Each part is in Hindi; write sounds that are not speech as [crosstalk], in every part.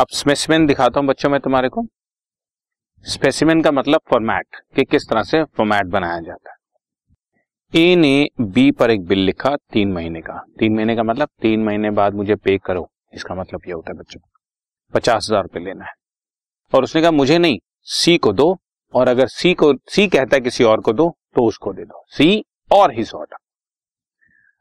अब स्पेसिमेन दिखाता हूँ बच्चों मैं तुम्हारे को। स्पेसिमेन का मतलब फॉर्मेट कि किस तरह से फॉर्मेट बनाया जाता है। ए ने बी पर एक बिल लिखा तीन महीने का। तीन महीने का मतलब तीन महीने बाद मुझे पे करो। इसका मतलब ये होता है बच्चों, पचास हज़ार रुपये लेना है। और उसने कहा, मुझे नहीं सी को दो, और अगर सी को सी कहता है किसी और को दो तो उसको दे दो। सी और ही सॉर्ट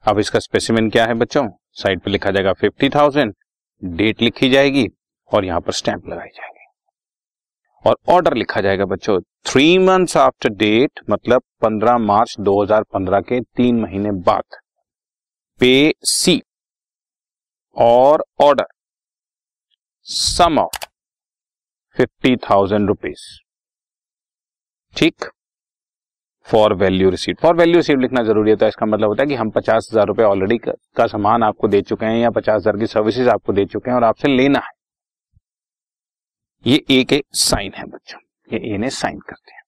अब इसका स्पेसिमेन क्या है बच्चों? साइड पे लिखा जाएगा फिफ्टी थाउज़ेंड डेट लिखी जाएगी और यहाँ पर स्टैंप लगाई जाएगी। और ऑर्डर लिखा जाएगा बच्चों थ्री मंथ्स आफ्टर डेट मतलब 15 मार्च 2015 के तीन महीने बाद। पे सी और order sum of fifty thousand rupees ठीक? For value receipt for value receipt लिखना ज़रूरी है तो इसका मतलब होता है कि हम पचास हज़ार रुपए ऑलरेडी का सामान आपको दे चुके हैं या पचास हज़ार की सर्विसेज़ आपको दे चुके हैं और आपसे लेना है। ये ए के साइन है बच्चों। ये ए ने साइन कर दिया।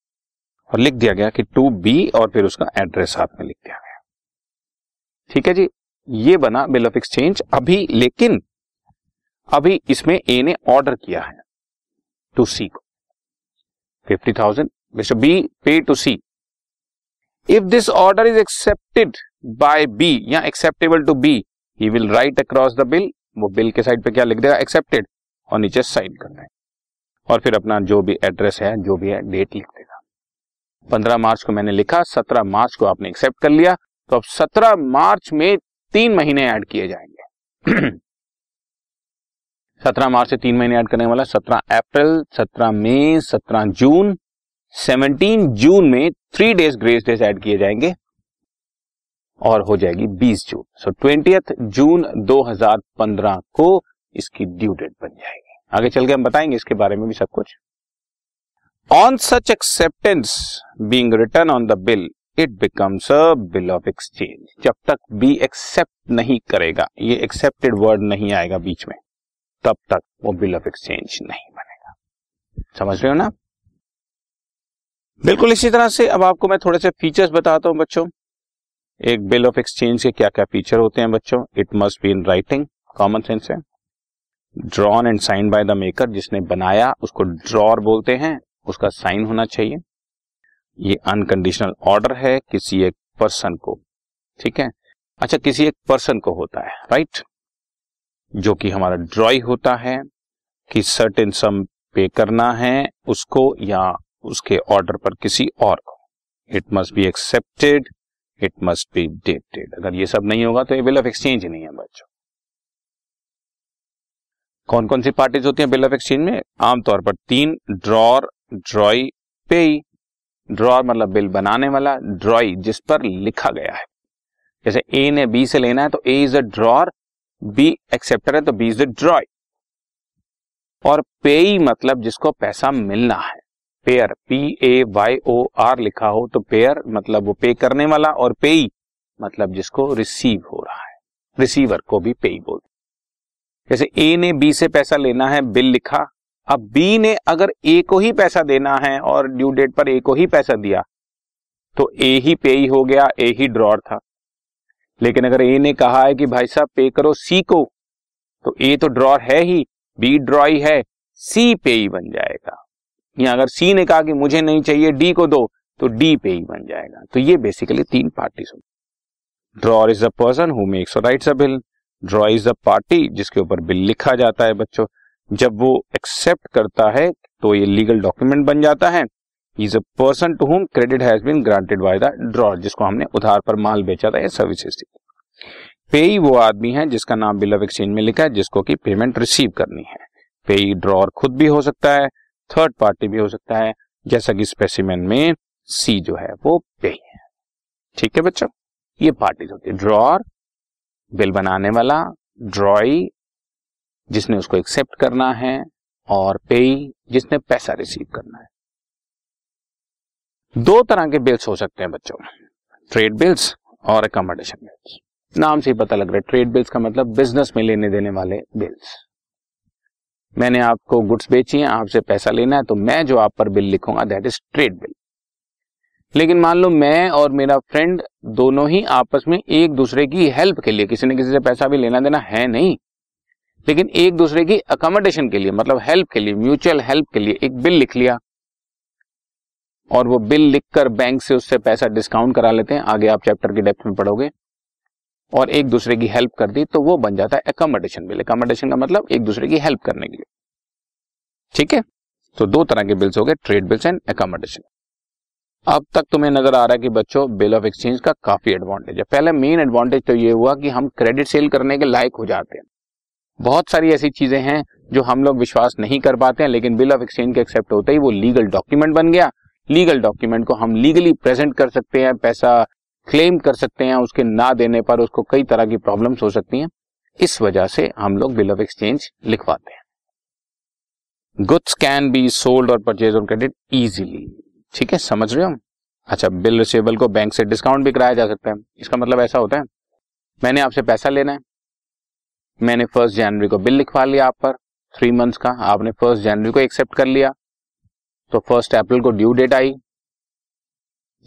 और लिख दिया गया कि टू बी और फिर उसका एड्रेस साथ में लिख दिया गया। ठीक है जी? ये बना बिल ऑफ़ एक्सचेंज अभी, लेकिन अभी इसमें ए ने ऑर्डर किया है टू सी को। Fifty thousand B pay to C if this order is accepted by B या acceptable to B he will write across the bill वो बिल के साइड पे क्या लिख देगा? एक्सेप्टेड और नीचे साइन करना है। और फिर अपना जो भी एड्रेस है, जो भी है डेट लिख देगा पंद्रह मार्च को मैंने लिखा, सत्रह मार्च को आपने एक्सेप्ट कर लिया तो अब सत्रह मार्च में तीन महीने ऐड किए जाएँगे। [clears throat] सत्रह मार्च से तीन महीने ऐड करने वाला, सत्रह अप्रैल, सत्रह मई, सत्रह जून सेवनटीन जून में three days grace days add किए जाएँगे और हो जाएगी बीस जून। सो ट्वेंटी जून 2015 को इसकी ड्यू डेट बन जाएगी। आगे चल के हम बताएँगे इसके बारे में भी सब कुछ। On such acceptance being returned on the bill it becomes a bill of exchange जब तक बी एक्सेप्ट नहीं करेगा, ये एक्सेप्टेड वर्ड नहीं आएगा बीच में, तब तक वो बिल ऑफ़ एक्सचेंज नहीं बनेगा। समझ रहे हो ना? बिल्कुल इसी तरह से अब आपको मैं थोड़े से फीचर्स बताता हूँ बच्चों। एक बिल ऑफ़ एक्सचेंज के क्या क्या फीचर होते हैं बच्चों? It must be in writing common sense है। Drawn and sign by the maker जिसने बनाया, उसको ड्रॉर बोलते हैं, उसका साइन होना चाहिए। ये अनकंडीशनल ऑर्डर है किसी एक पर्सन को। ठीक है? अच्छा किसी एक पर्सन को होता है राइट जो कि हमारा ड्रॉय होता है, कि सर्टेन सम पे करना है उसको या उसके ऑर्डर पर किसी और को। It must be accepted it must be dated अगर ये सब नहीं होगा तो ये बिल ऑफ़ एक्सचेंज नहीं है, बच्चों। कौन कौन सी पार्टीज़ होती हैं बिल ऑफ़ एक्सचेंज में? आमतौर पर तीन ड्रॉर ड्रॉई पे ड्रॉर मतलब बिल बनाने वाला ड्रॉई जिस पर लिखा गया है। जैसे ए ने बी से लेना है तो A is a drawer B acceptor है तो बी इज़ अ ड्रॉय और पे मतलब जिसको पैसा मिलना है। Payer P A Y O R लिखा हो तो पेयर मतलब वो पे करने वाला और पेई मतलब जिसको रिसीव हो रहा है। रिसीवर को भी पेई बोलते जैसे ए ने बी से पैसा लेना है, बिल लिखा। अब बी ने अगर ए को ही पैसा देना है और ड्यू डेट पर ए को ही पैसा दिया तो ए ही पे ही हो गया ए ही ड्रॉर था। लेकिन अगर ए ने कहा है कि भाई साहब पे करो सी को तो ए तो ड्रॉर है ही बी ड्रॉई है सी पे ही बन जाएगा। या अगर सी ने कहा कि मुझे नहीं चाहिए डी को दो तो डी पे ही बन जाएगा। तो ये बेसिकली तीन parties drawer is a person who makes writes a bill drawee is a party जिसके ऊपर बिल लिखा जाता है बच्चों। जब वो एक्सेप्ट करता है तो ये लीगल डॉक्यूमेंट बन जाता है। Is a person to whom credit has been granted by the drawer जिसको हमने उधार पर माल बेचा था, या सर्विसेज़ पेई वो आदमी है, जिसका नाम बिल ऑफ़ एक्सचेंज में लिखा है, जिसको की पेमेंट रिसीव करनी है। पेई ड्रॉर खुद भी हो सकता है थर्ड पार्टी भी हो सकता है, जैसा कि स्पेसिमेन में सी जो है, वो पे है। ठीक है बच्चों? ये पार्टीज़ होती है। ड्रॉर बिल बनाने वाला, ड्रॉई, जिसने उसको एक्सेप्ट करना है, और पे जिसने पैसा रिसीव करना है। दो तरह के बिल्स हो सकते हैं बच्चों। ट्रेड बिल्स और अकोमोडेशन बिल्स नाम से ही पता लग रहा है ट्रेड बिल्स का मतलब बिज़नेस में लेने देने वाले बिल्स मैंने आपको गुड्स बेची है, आपसे पैसा लेना है तो मैं जो आप पर बिल लिखूँगा दैट इज़ ट्रेड बिल लेकिन मान लो मैं और मेरा फ्रेंड दोनों ही आपस में एक दूसरे की हेल्प के लिए, किसी ने किसी से पैसा भी लेना देना है नहीं, लेकिन एक दूसरे की अकोमोडेशन के लिए मतलब हेल्प के लिए म्यूचुअल हेल्प के लिए एक बिल लिख लिया। और वो बिल लिखकर बैंक से उससे पैसा डिस्काउंट करा लेते हैं, आगे आप चैप्टर की डेप्थ में पढ़ोगे। और एक दूसरे की हेल्प कर दी तो वो बन जाता है अकोमोडेशन बिल अकोमोडेशन का मतलब एक दूसरे की हेल्प करने के लिए। ठीक है? तो दो तरह के बिल्स हो गए ट्रेड बिल्स एंड अकोमोडेशन अब तक तुम्हें नज़र आ रहा है कि बच्चों बिल ऑफ़ एक्सचेंज का काफ़ी एडवांटेज है। पहले मेन एडवांटेज तो ये हुआ कि हम क्रेडिट सेल करने के लायक हो जाते हैं। बहुत सारी ऐसी चीज़ें हैं जो हम लोग विश्वास नहीं कर पाते हैं, लेकिन बिल ऑफ़ एक्सचेंज के एक्सेप्ट होते ही वो लीगल डॉक्यूमेंट बन गया। लीगल डॉक्यूमेंट को हम लीगली प्रेजेंट कर सकते हैं, पैसा क्लेम कर सकते हैं, उसके ना देने पर उसको कई तरह की प्रॉब्लम्स हो सकती हैं। इस वजह से हम लोग बिल ऑफ़ एक्सचेंज लिखवाते हैं। गुड्स कैन बी सोल्ड और परचेज ऑन क्रेडिट इजीली ठीक है, समझ रहे हो अच्छा बिल रिसीवेबल को बैंक से डिस्काउंट भी कराया जा सकता है। इसका मतलब ऐसा होता है, मैंने आपसे पैसा लेना है, मैंने फ़र्स्ट जनवरी को बिल लिखवा लिया आप पर थ्री मंथ्स का, आपने फ़र्स्ट जनवरी को एक्सेप्ट कर लिया तो फ़र्स्ट अप्रैल को ड्यू डेट आई,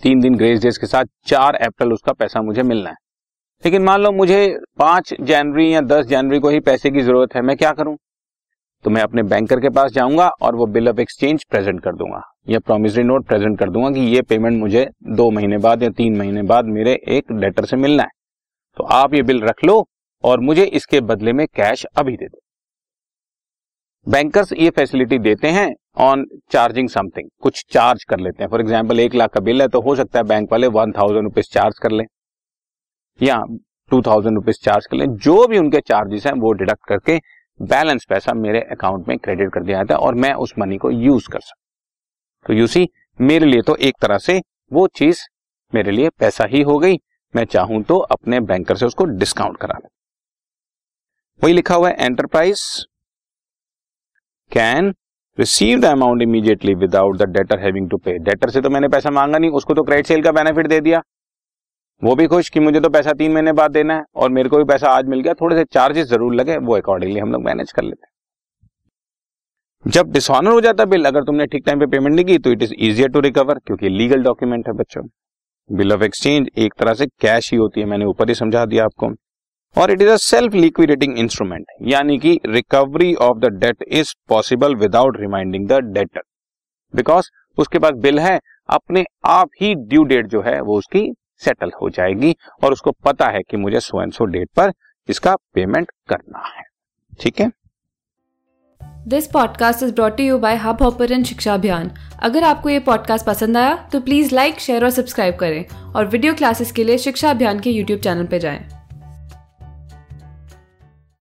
तीन दिन ग्रेस डेज़ के साथ चार अप्रैल उसका पैसा मुझे मिलना है। लेकिन मान लो मुझे पाँच जनवरी या दस जनवरी को ही पैसे की ज़रूरत है, मैं क्या करूँ? तो मैं अपने बैंकर के पास जाऊँगा और वो बिल ऑफ़ एक्सचेंज प्रेजेंट कर दूँगा। या प्रोमिसरी नोट प्रेजेंट कर दूँगा कि ये पेमेंट मुझे दो महीने बाद या तीन महीने बाद मेरे एक लेटर से मिलना है। तो आप ये बिल रख लो और मुझे इसके बदले में कैश अभी दे दो। बैंकर्स ये फैसिलिटी देते हैं ऑन चार्जिंग समथिंग कुछ चार्ज कर लेते हैं। फॉर एग्ज़ाम्पल एक लाख का बिल है तो हो सकता है बैंक वाले वन थाउज़ेंड रुपीज़ चार्ज कर ले या टू थाउज़ेंड रुपीज़ चार्ज कर ले। जो भी उनके चार्जेस हैं वो डिडक्ट करके बैलेंस पैसा मेरे अकाउंट में क्रेडिट कर दिया जाता है और मैं उस मनी को यूज़ कर सकता तो यू सी, मेरे लिए तो एक तरह से वो चीज़ मेरे लिए पैसा ही हो गई। मैं चाहूँ तो अपने बैंकर से उसको डिस्काउंट करा ले वही लिखा हुआ है, enterprise can receive the amount immediately without the debtor having to pay. Debtor से तो मैंने पैसा मांगा नहीं, उसको तो क्रेडिट सेल का बेनिफिट दे दिया। वो भी खुश कि मुझे तो पैसा तीन महीने बाद देना है और मेरे को भी पैसा आज मिल गया, थोड़े से चार्जेस ज़रूर लगे, वो अकॉर्डिंगली हम लोग मैनेज कर लेते हैं। जब डिसऑनर हो जाता बिल, अगर तुमने ठीक टाइम पे पेमेंट नहीं की तो it is easier to recover क्योंकि लीगल डॉक्यूमेंट है बच्चों। बिल ऑफ़ एक्सचेंज एक तरह से कैश ही होती है, मैंने ऊपर ही समझा दिया आपको। और it is a self liquidating instrument यानी कि recovery of the debt is possible without reminding the debtor because उसके पास बिल है, अपने आप ही ड्यू डेट जो है, वो उसकी सेटल हो जाएगी और उसको पता है कि मुझे सो एंड सो डेट पर इसका पेमेंट करना है। ठीक है? This podcast is brought you by Hubhopper शिक्षा अभियान अगर आपको ये पॉडकास्ट पसंद आया तो प्लीज़ लाइक शेयर और सब्सक्राइब करें और वीडियो क्लासेस के लिए शिक्षा अभियान के यूट्यूब चैनल पर जाएँ।